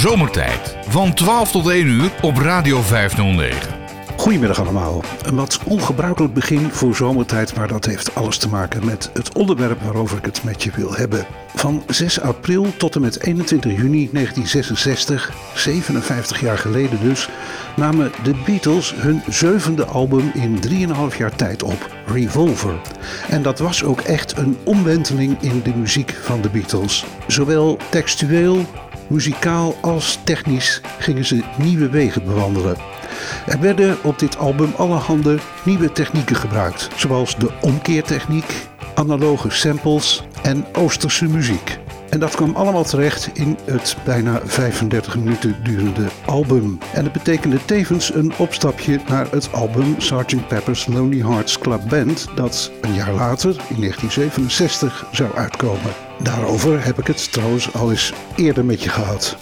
Zomertijd van 12 tot 1 uur op Radio 509. Goedemiddag allemaal. Een wat ongebruikelijk begin voor zomertijd, maar dat heeft alles te maken met het onderwerp waarover ik het met je wil hebben. Van 6 april tot en met 21 juni 1966, 57 jaar geleden dus, namen de Beatles hun zevende album in 3,5 jaar tijd op, Revolver. En dat was ook echt een omwenteling in de muziek van de Beatles. Zowel textueel, muzikaal als technisch gingen ze nieuwe wegen bewandelen. Er werden op dit album allerhande nieuwe technieken gebruikt, zoals de omkeertechniek, analoge samples en Oosterse muziek. En dat kwam allemaal terecht in het bijna 35 minuten durende album. En het betekende tevens een opstapje naar het album Sgt. Pepper's Lonely Hearts Club Band, dat een jaar later, in 1967, zou uitkomen. Daarover heb ik het trouwens al eens eerder met je gehad.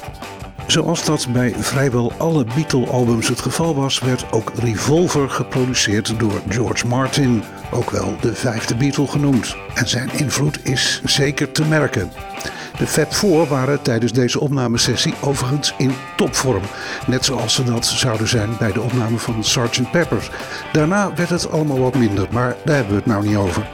Zoals dat bij vrijwel alle Beatle-albums het geval was, werd ook Revolver geproduceerd door George Martin, ook wel de vijfde Beatle genoemd. En zijn invloed is zeker te merken. De Fab Four waren tijdens deze opnamesessie overigens in topvorm. Net zoals ze dat zouden zijn bij de opname van Sgt. Pepper. Daarna werd het allemaal wat minder, maar daar hebben we het nou niet over.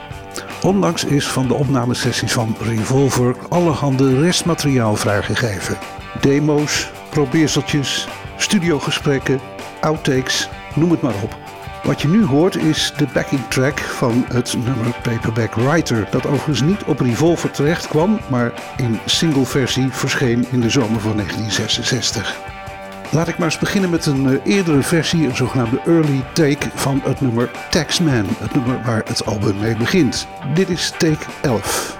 Ondanks is van de opnamesessies van Revolver allerhande restmateriaal vrijgegeven. Demo's, probeerseltjes, studiogesprekken, outtakes, noem het maar op. Wat je nu hoort is de backing track van het nummer Paperback Writer, dat overigens niet op Revolver terecht kwam, maar in single versie verscheen in de zomer van 1966. Laat ik maar eens beginnen met een eh, eerdere versie, een zogenaamde early take van het nummer Taxman, het nummer waar het album mee begint. Dit is take 11.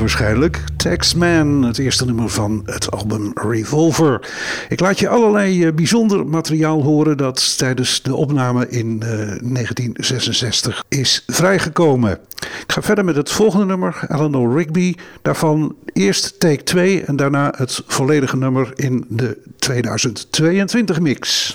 Waarschijnlijk. Taxman, het eerste nummer van het album Revolver. Ik laat je allerlei eh, bijzonder materiaal horen dat tijdens de opname in 1966 eh, is vrijgekomen. Ik ga verder met het volgende nummer, Eleanor Rigby. Daarvan eerst take 2 en daarna het volledige nummer in de 2022 mix.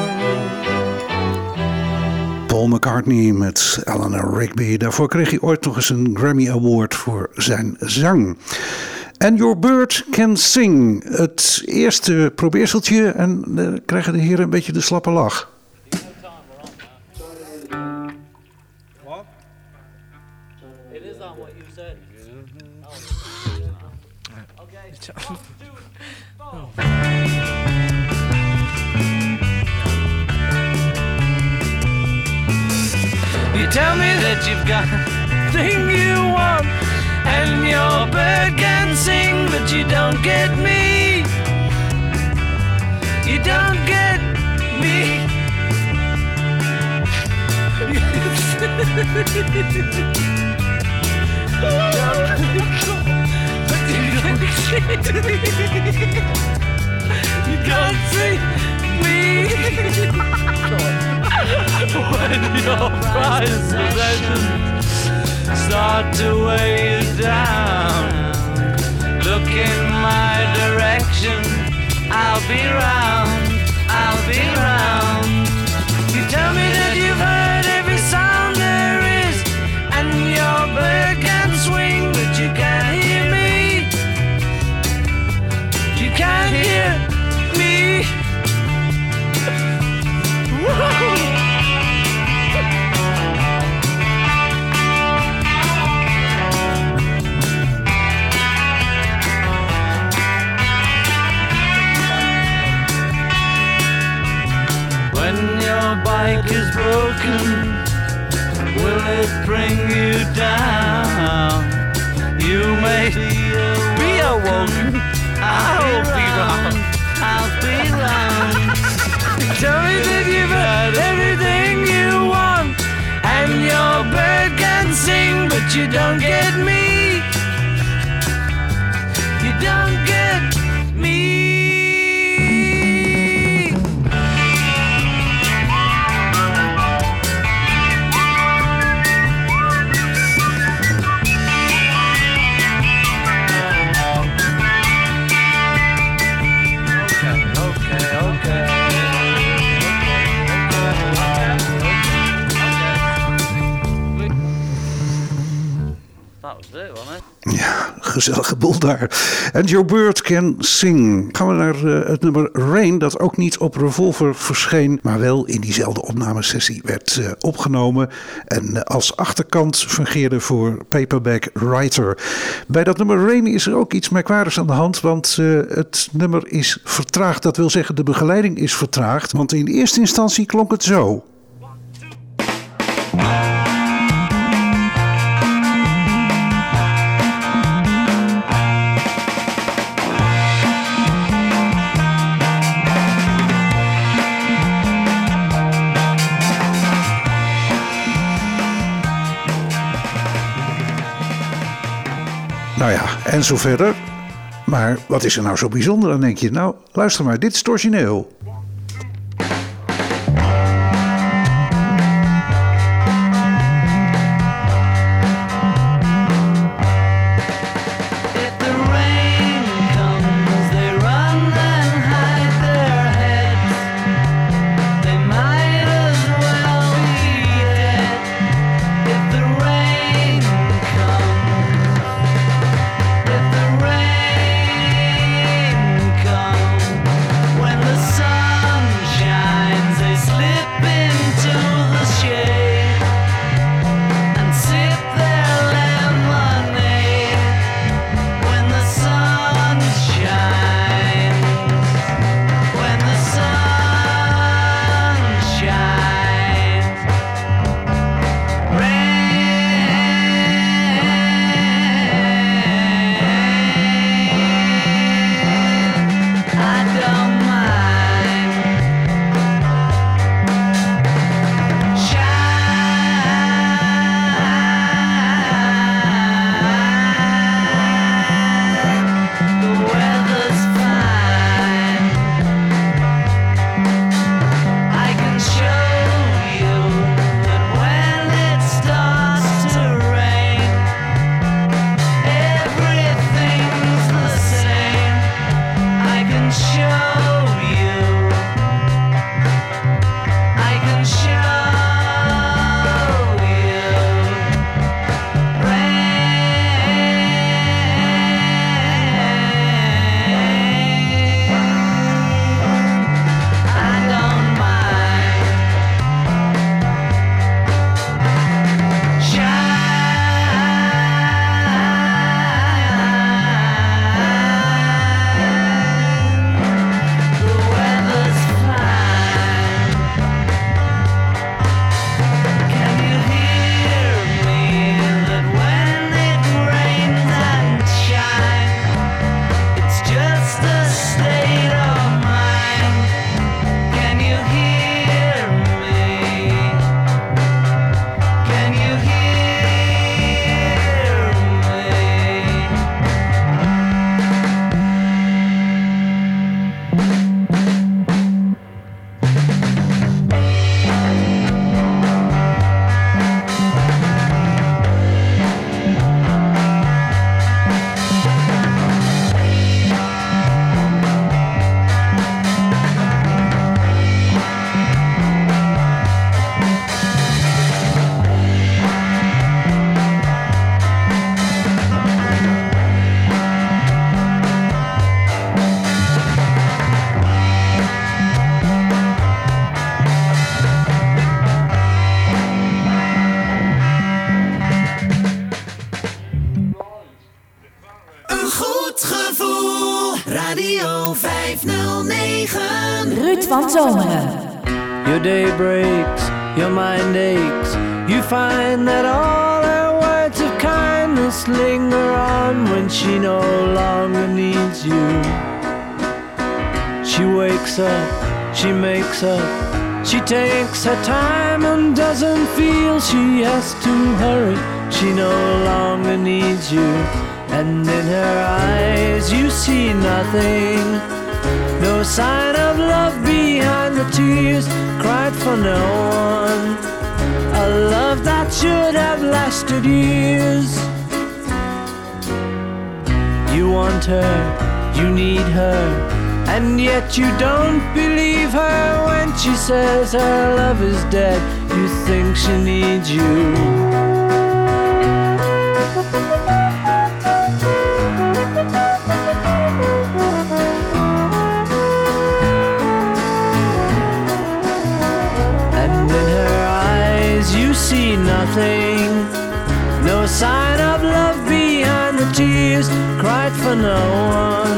Paul McCartney met Eleanor Rigby. Daarvoor kreeg hij ooit nog eens een Grammy Award voor zijn zang. And Your Bird Can Sing. Het eerste probeerseltje en dan krijgen de heren een beetje de slappe lach. It tell me that you've got the thing you want, and your bird can sing, but you don't get me. You don't get me. you can't see me when your prized possessions start to weigh you down. Look in my direction, I'll be round, I'll be round. You tell me that you've heard bike is broken, will it bring you down? You may be a woman. I'll be round. I'll be round. Tell me that you've had everything you want, and your bird can sing, but you don't get gezellige boel daar. And Your Bird Can Sing. Gaan we naar eh, het nummer Rain, dat ook niet op Revolver verscheen, maar wel in diezelfde opnamesessie werd eh, opgenomen. En eh, als achterkant fungeerde voor Paperback Writer. Bij dat nummer Rain is er ook iets merkwaardigs aan de hand, want het nummer is vertraagd. Dat wil zeggen, de begeleiding is vertraagd, want in eerste instantie klonk het zo. En zo verder. Maar wat is er nou zo bijzonder aan, denk je? Nou, luister maar, dit is origineel. Takes up, she makes up. She takes her time and doesn't feel she has to hurry. She no longer needs you, and in her eyes you see nothing. No sign of love behind the tears cried for no one. A love that should have lasted years. You want her, you need her and yet you don't believe her when she says her love is dead. You think she needs you. And in her eyes you see nothing, no sign of love behind the tears cried for no one.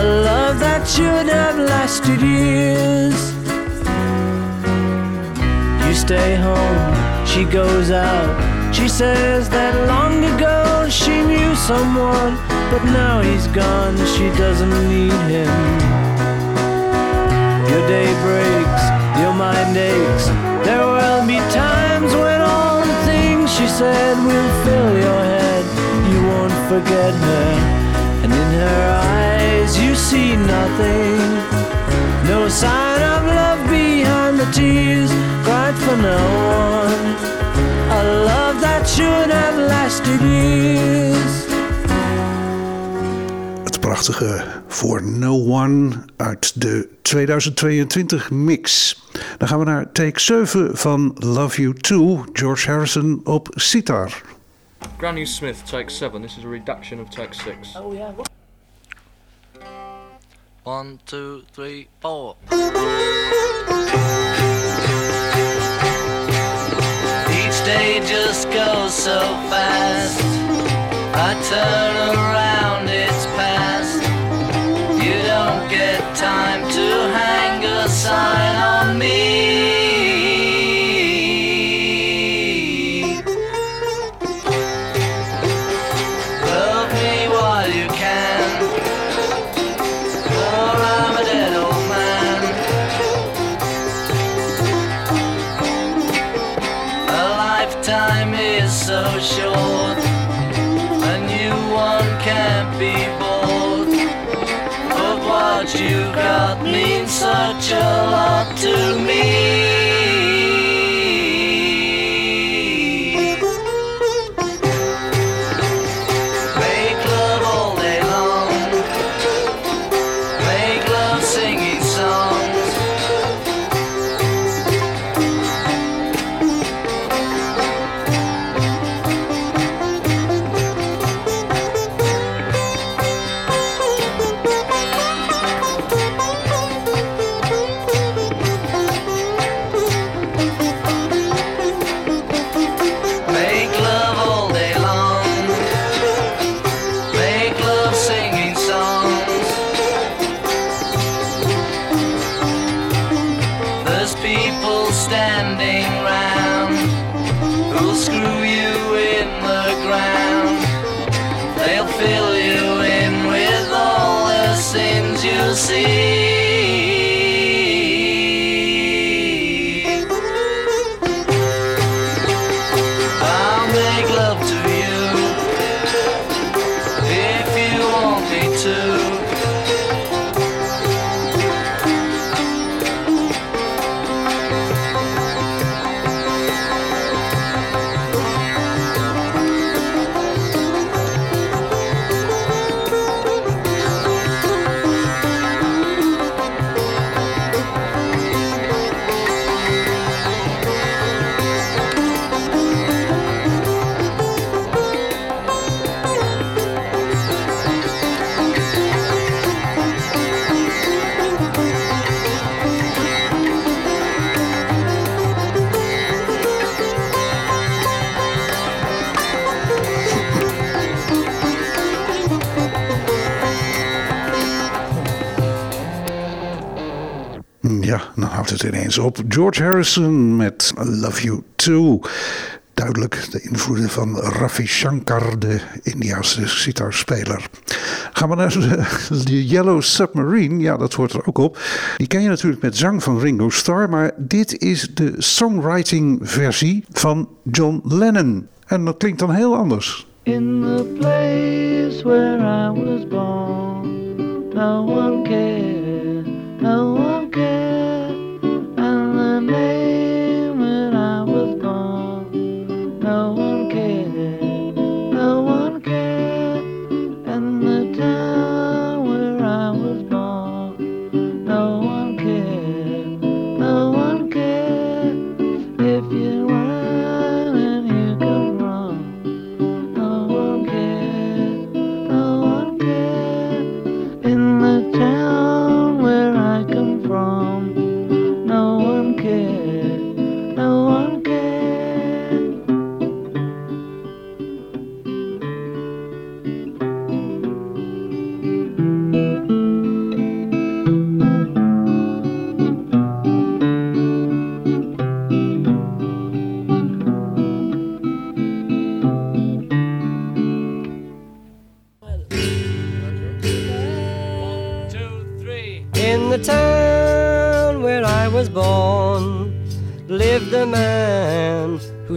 A love that should have lasted years. You stay home, she goes out. She says that long ago she knew someone, but now he's gone, she doesn't need him. Your day breaks, your mind aches. There will be times when all the things she said will fill your head. You won't forget her. And in her eyes you see nothing. No sign of love behind the tears cried for no one. A love that should have lasted years. Het prachtige For No One uit de 2022 mix. Dan gaan we naar take 7 van Love You Too, George Harrison op sitar. Granny Smith, take 7. This is a reduction of take 6. Oh yeah. One, two, three, four. Each day just goes so fast. I turn around, such a George Harrison met Love You Too. Duidelijk de invloeden van Ravi Shankar, de Indiaanse sitarspeler. Gaan we naar de, Yellow Submarine. Ja, dat hoort er ook op. Die ken je natuurlijk met zang van Ringo Starr. Maar dit is de songwriting versie van John Lennon. En dat klinkt dan heel anders. In the place where I was born, no one cared, no one. And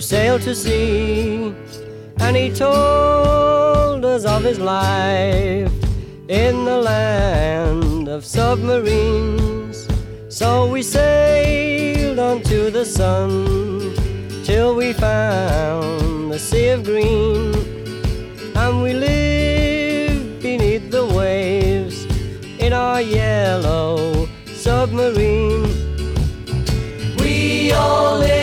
sailed to sea, and he told us of his life in the land of submarines. So we sailed onto the sun till we found the sea of green, and we lived beneath the waves in our yellow submarine. We all live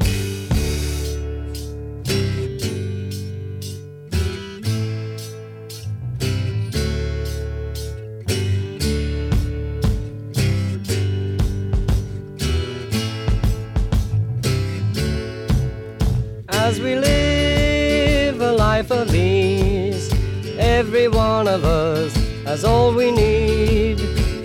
Has all we need.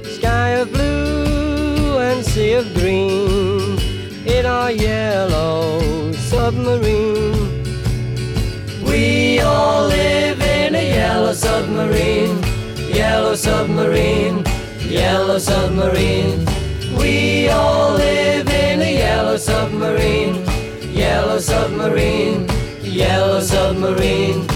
Sky of blue and sea of green in our yellow submarine. We all live in a yellow submarine, yellow submarine, yellow submarine. We all live in a yellow submarine yellow submarine, yellow submarine.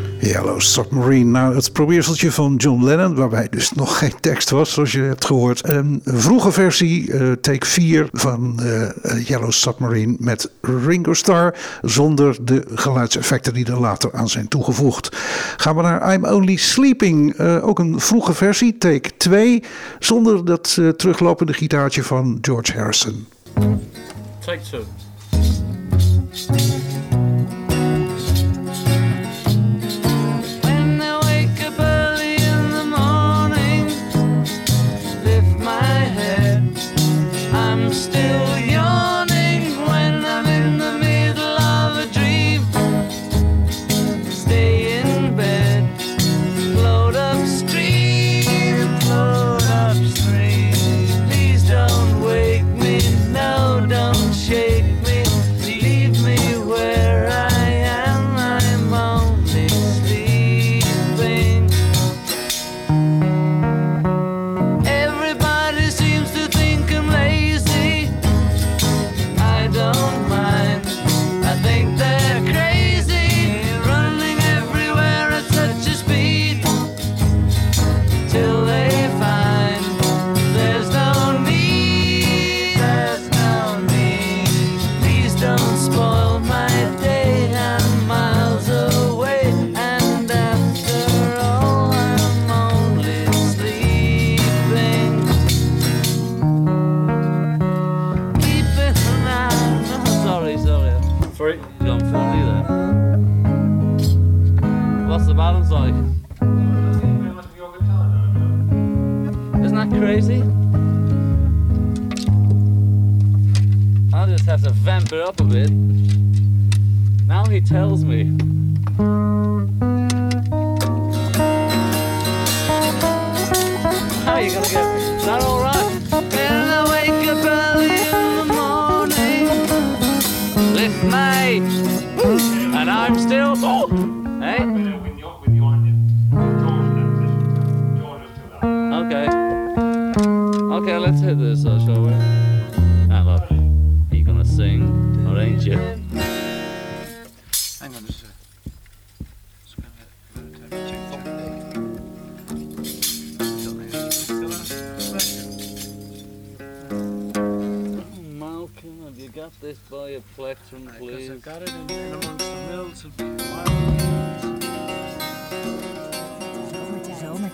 Yellow Submarine. Nou, het probeerseltje van John Lennon, waarbij dus nog geen tekst was, zoals je hebt gehoord. Een vroege versie, uh, take 4 van uh, Yellow Submarine met Ringo Starr, zonder de geluidseffecten die er later aan zijn toegevoegd. Gaan we naar I'm Only Sleeping, ook een vroege versie, take 2, zonder dat teruglopende gitaartje van George Harrison. Take 2.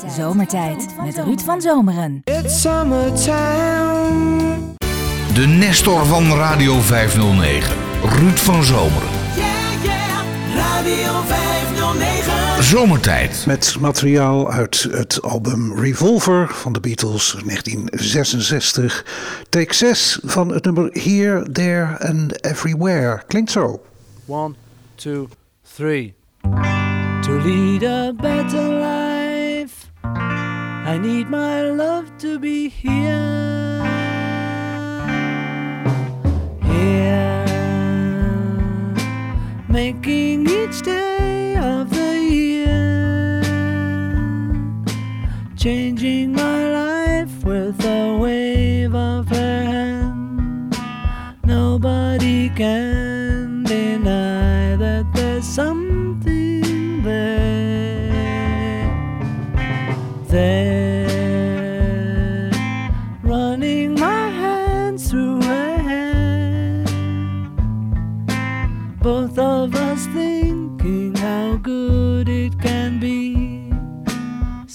Zomertijd. Zomertijd met Ruud van Zomeren. It's summertime. De Nestor van Radio 509. Ruud van Zomeren. Radio 509. Zomertijd. Met materiaal uit het album Revolver van de Beatles 1966. Take 6 van het nummer Here, There and Everywhere. Klinkt zo. One, two, three. To lead a better life, I need my love to be here. Here, making each day of the year, changing my life with a wave of her hand. Nobody can deny that there's something there. There,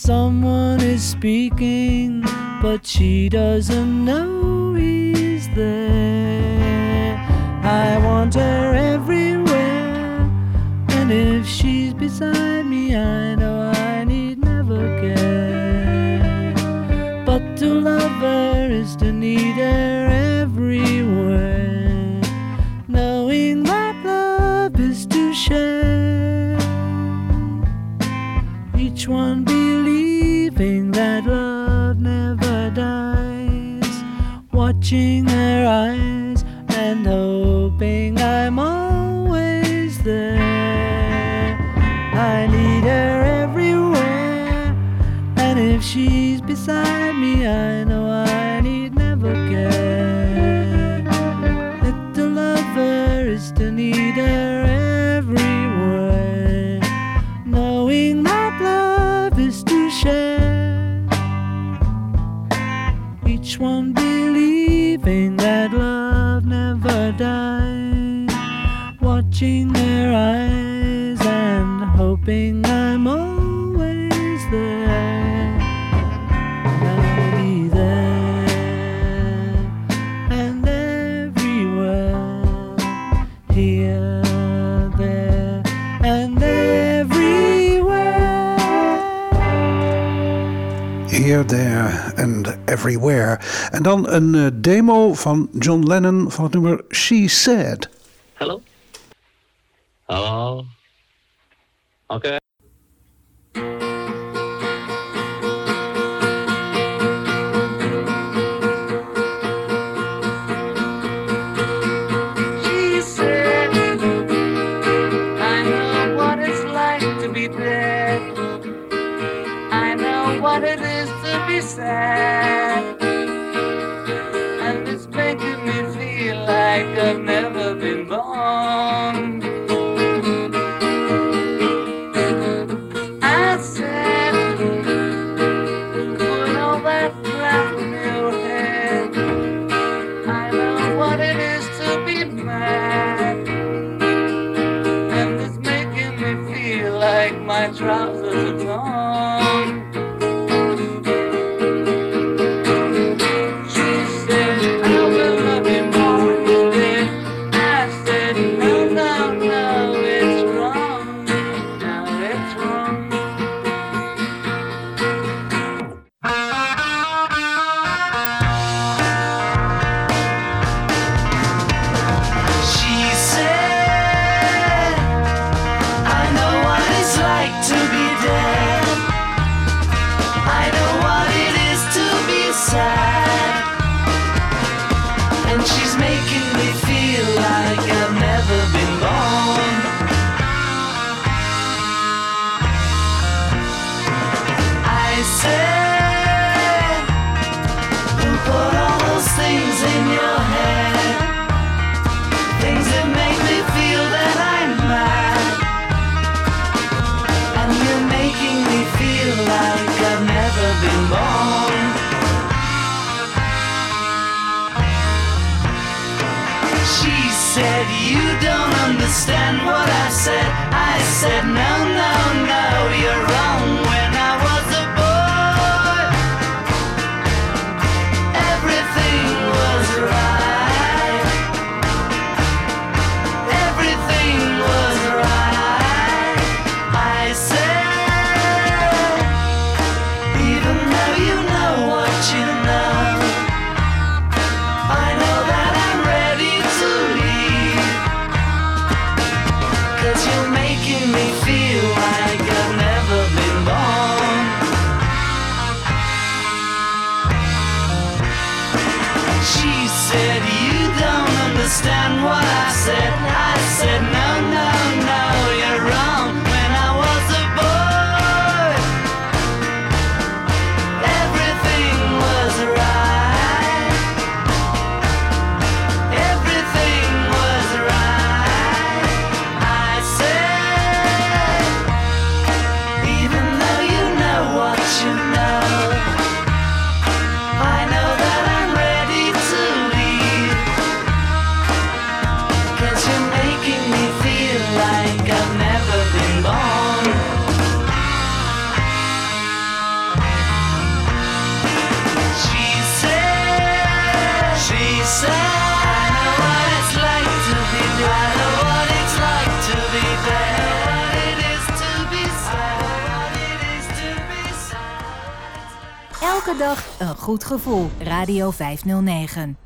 Someone is speaking, but she doesn't know he's there. I want her everywhere, and if she's beside me, I know I need never care. But to love her is to need her een eh, demo van John Lennon van het nummer She Said. Hello? Hello? Okay. She said, I know what it's like to be dead. I know what it is to be sad. I've never been born. mind what I said. I said no. een goed gevoel. Radio 509.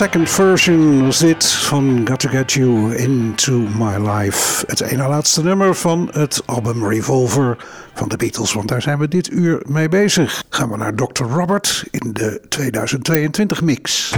Second Version was dit van Got To Get You Into My Life. Het ene laatste nummer van het album Revolver van de Beatles, want daar zijn we dit uur mee bezig. Gaan we naar Dr. Robert in de 2022 mix.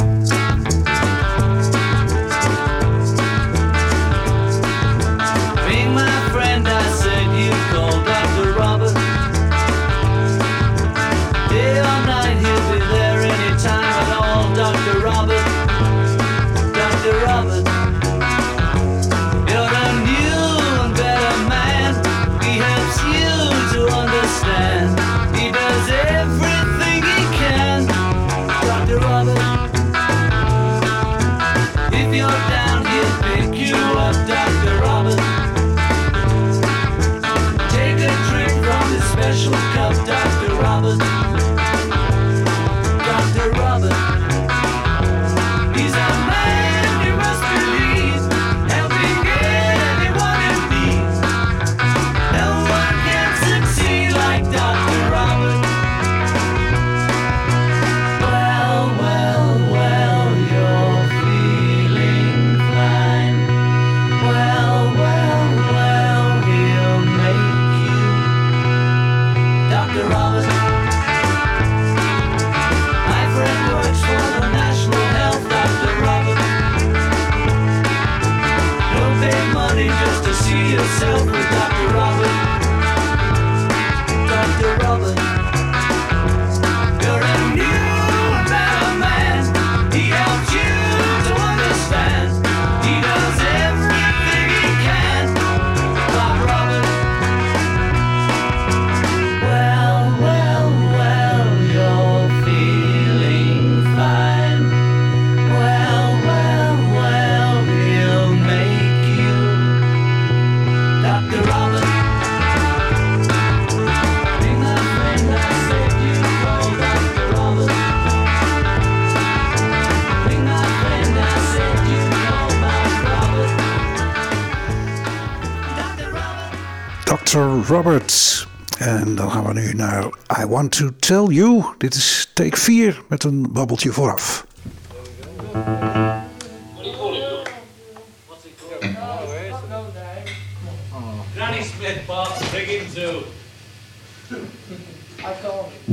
Robert. En dan gaan we nu naar I Want To Tell You. Dit is take 4 met een babbeltje vooraf.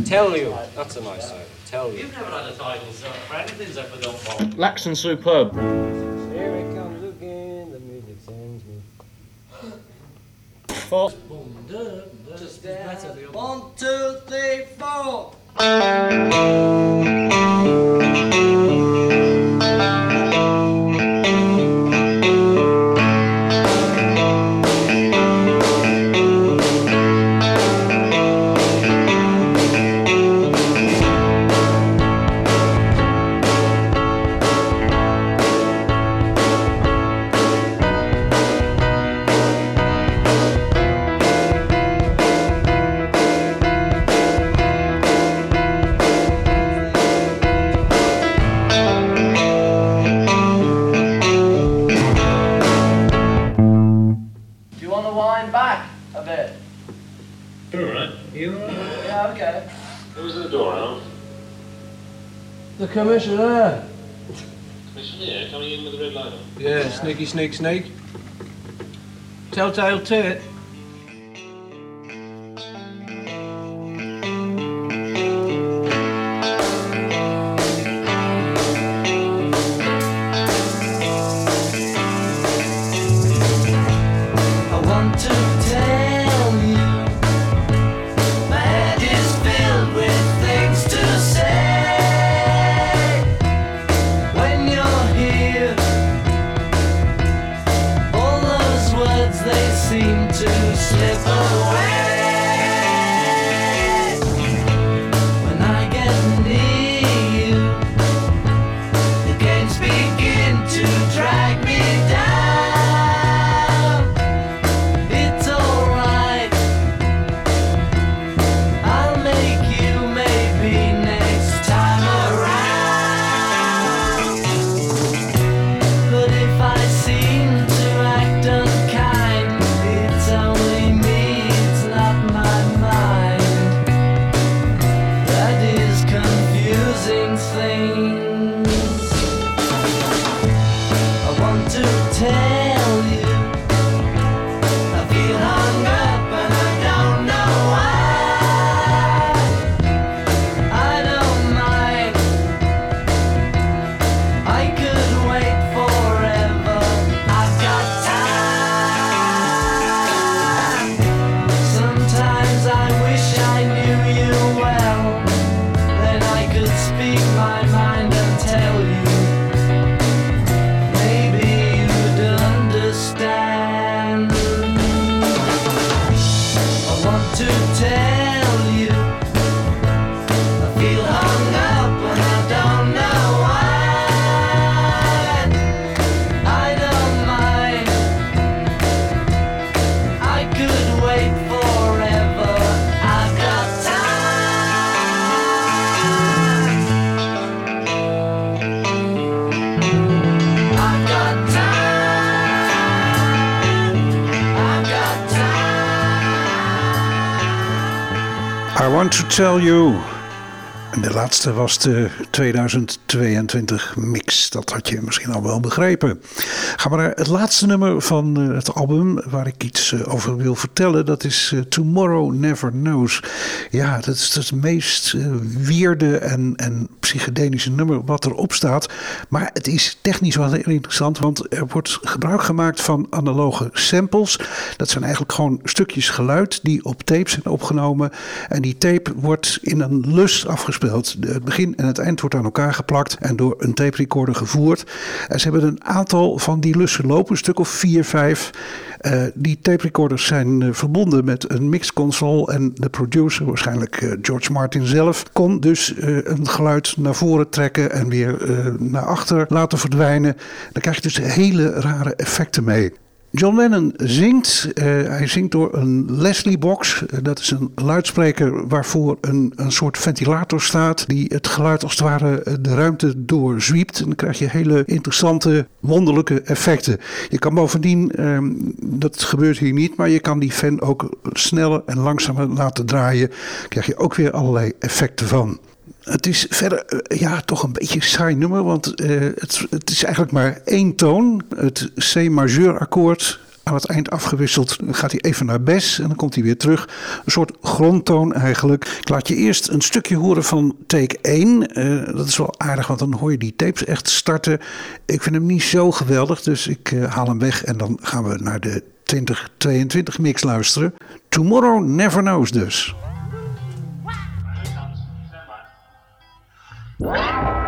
Tell you. That's a nice one. Tell you. You've never had a title, so anything's ever done for. Lax and superb. Here it comes again, the music sends me. Four. Just. One, two, three, four. snake, snake. Telltale tit. tell you? De laatste was de 2022 mix. Dat had je misschien al wel begrepen. Gaan we naar het laatste nummer van eh, het album waar ik iets eh, over wil vertellen. Dat is eh, Tomorrow Never Knows. Ja, dat is het meest weerde en, en psychedelische nummer wat erop staat. Maar het is technisch wel heel interessant, want er wordt gebruik gemaakt van analoge samples. Dat zijn eigenlijk gewoon stukjes geluid die op tape zijn opgenomen. En die tape wordt in een lus afgespeeld. Het begin en het eind wordt aan elkaar geplakt en door een tape recorder gevoerd. En ze hebben een aantal van die lussen lopen, een stuk of vier, vijf. Eh, die tape recorders zijn eh, verbonden met een mixconsole en de producer, waarschijnlijk eh, George Martin zelf, kon dus een geluid naar voren trekken en weer naar achter laten verdwijnen. Dan krijg je dus hele rare effecten mee. John Lennon zingt. eh, hij zingt door een Leslie box. Eh, dat is een luidspreker waarvoor een, een soort ventilator staat. Die het geluid als het ware eh, de ruimte doorzwiept. En dan krijg je hele interessante, wonderlijke effecten. Je kan bovendien, ehm, dat gebeurt hier niet, maar je kan die fan ook sneller en langzamer laten draaien. Krijg je ook weer allerlei effecten van. Het is verder eh, ja, toch een beetje een saai nummer, want eh, het, het is eigenlijk maar één toon. Het C-majeur akkoord aan het eind afgewisseld. Gaat hij even naar Bes en dan komt hij weer terug. Een soort grondtoon eigenlijk. Ik laat je eerst een stukje horen van take 1. Eh, dat is wel aardig, want dan hoor je die tapes echt starten. Ik vind hem niet zo geweldig, dus ik haal hem weg en dan gaan we naar de 2022 mix luisteren. Tomorrow Never Knows dus. Música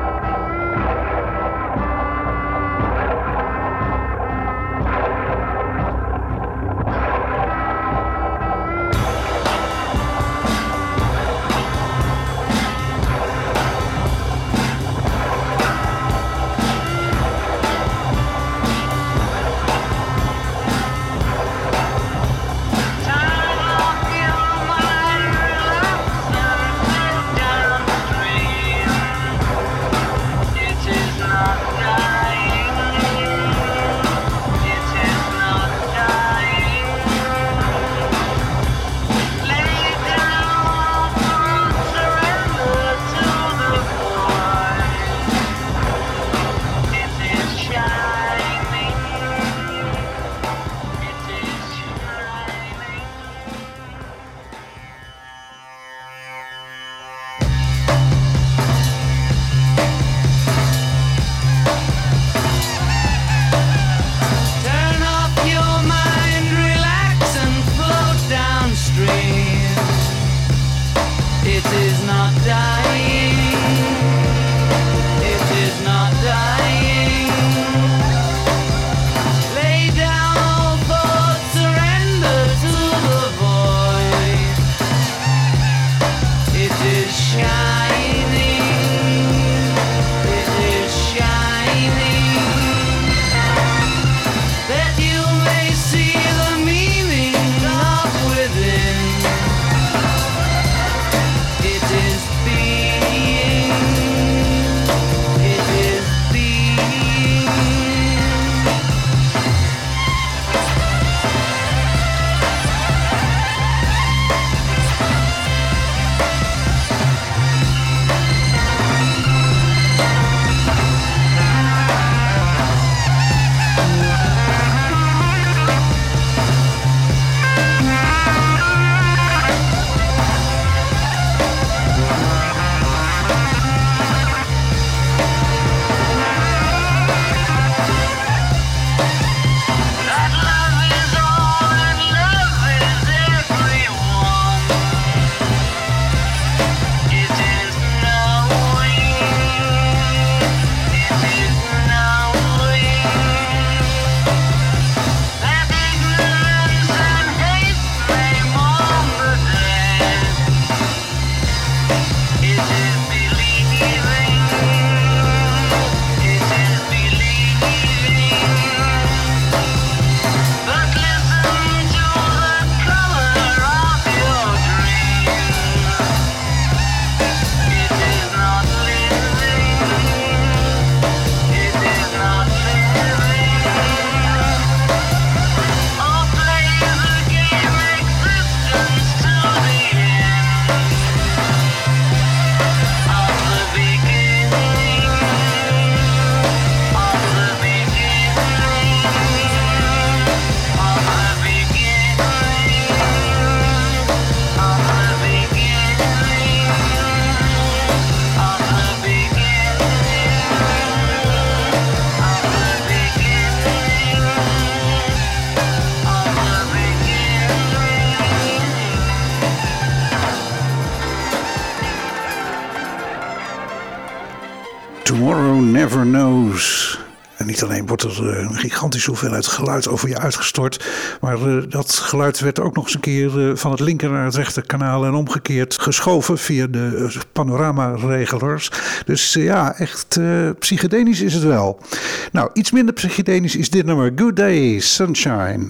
een gigantische hoeveelheid geluid over je uitgestort. Maar eh, dat geluid werd ook nog eens een keer eh, van het linker naar het rechter kanaal en omgekeerd geschoven via de eh, panoramaregelers. Dus eh, ja, echt eh, psychedelisch is het wel. Nou, iets minder psychedelisch is dit nummer Good Day Sunshine.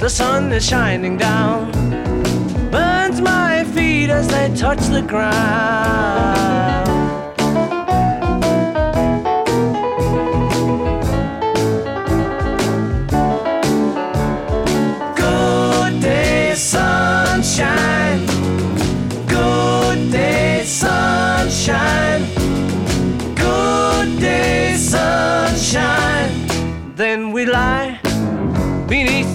the sun is shining down, burns my feet as they touch the ground.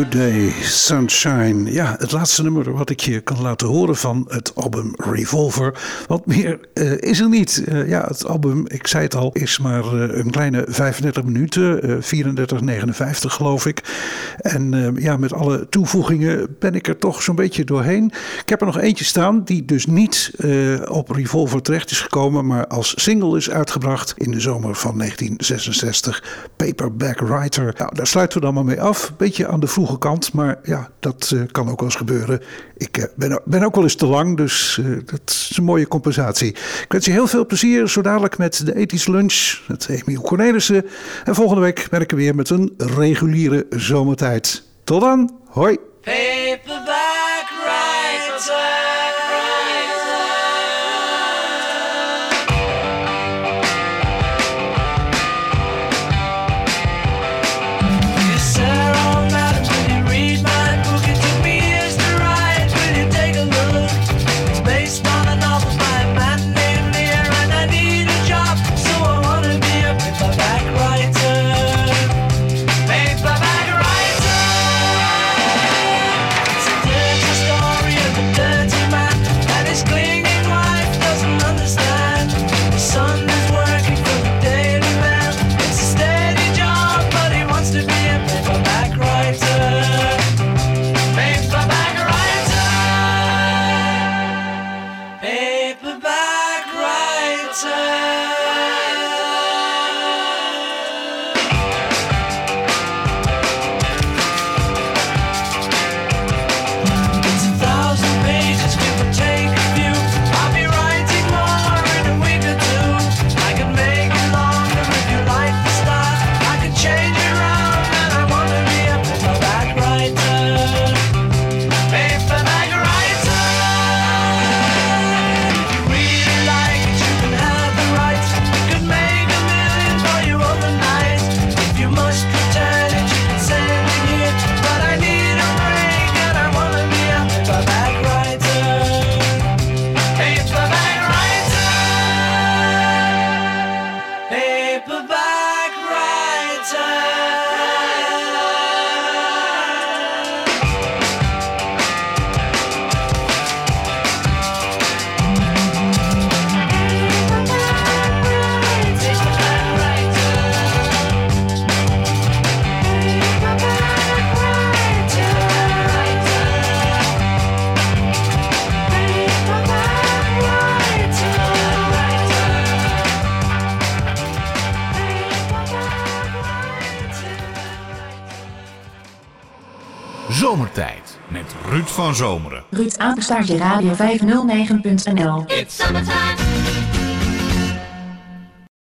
Good Day, Sunshine. Ja, het laatste nummer wat ik je kan laten horen van het album Revolver. Wat meer eh, is er niet. Eh, ja, het album, ik zei het al, is maar eh, een kleine 35 minuten. eh 34, 59 geloof ik. En ja, met alle toevoegingen ben ik er toch zo'n beetje doorheen. Ik heb er nog eentje staan die dus niet op Revolver terecht is gekomen. Maar als single is uitgebracht in de zomer van 1966. Paperback Writer. Nou, daar sluiten we dan maar mee af. Beetje aan de vroege kant, maar ja, dat eh, kan ook wel eens gebeuren. Ik eh, ben, ben ook wel eens te lang, dus eh, dat is een mooie compensatie. Ik wens je heel veel plezier zo dadelijk met de ethische lunch met Emiel Cornelissen. En volgende week ik er weer met een reguliere zomertijd. Tot dan, hoi! Van Zomeren. Ruud Apenstaartje Radio 509.nl It's summertime.